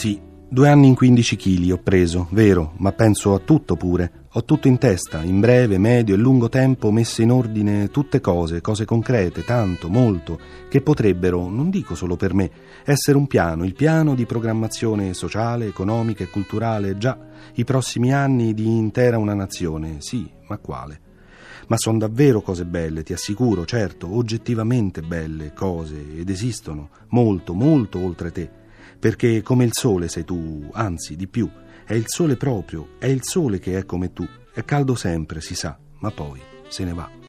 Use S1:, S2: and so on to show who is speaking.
S1: Sì, due anni in 15 kg ho preso, vero, ma penso a tutto pure. Ho tutto in testa, in breve, medio e lungo tempo messe in ordine tutte cose, cose concrete, tanto, molto, che potrebbero, non dico solo per me, essere un piano, il piano di programmazione sociale, economica e culturale, già, i prossimi anni di intera una nazione, sì, ma quale? Ma sono davvero cose belle, ti assicuro, certo, oggettivamente belle cose, ed esistono, molto, molto oltre te, perché come il sole sei tu, anzi, di più, è il sole proprio, è il sole che è come tu. È caldo sempre, si sa, ma poi se ne va.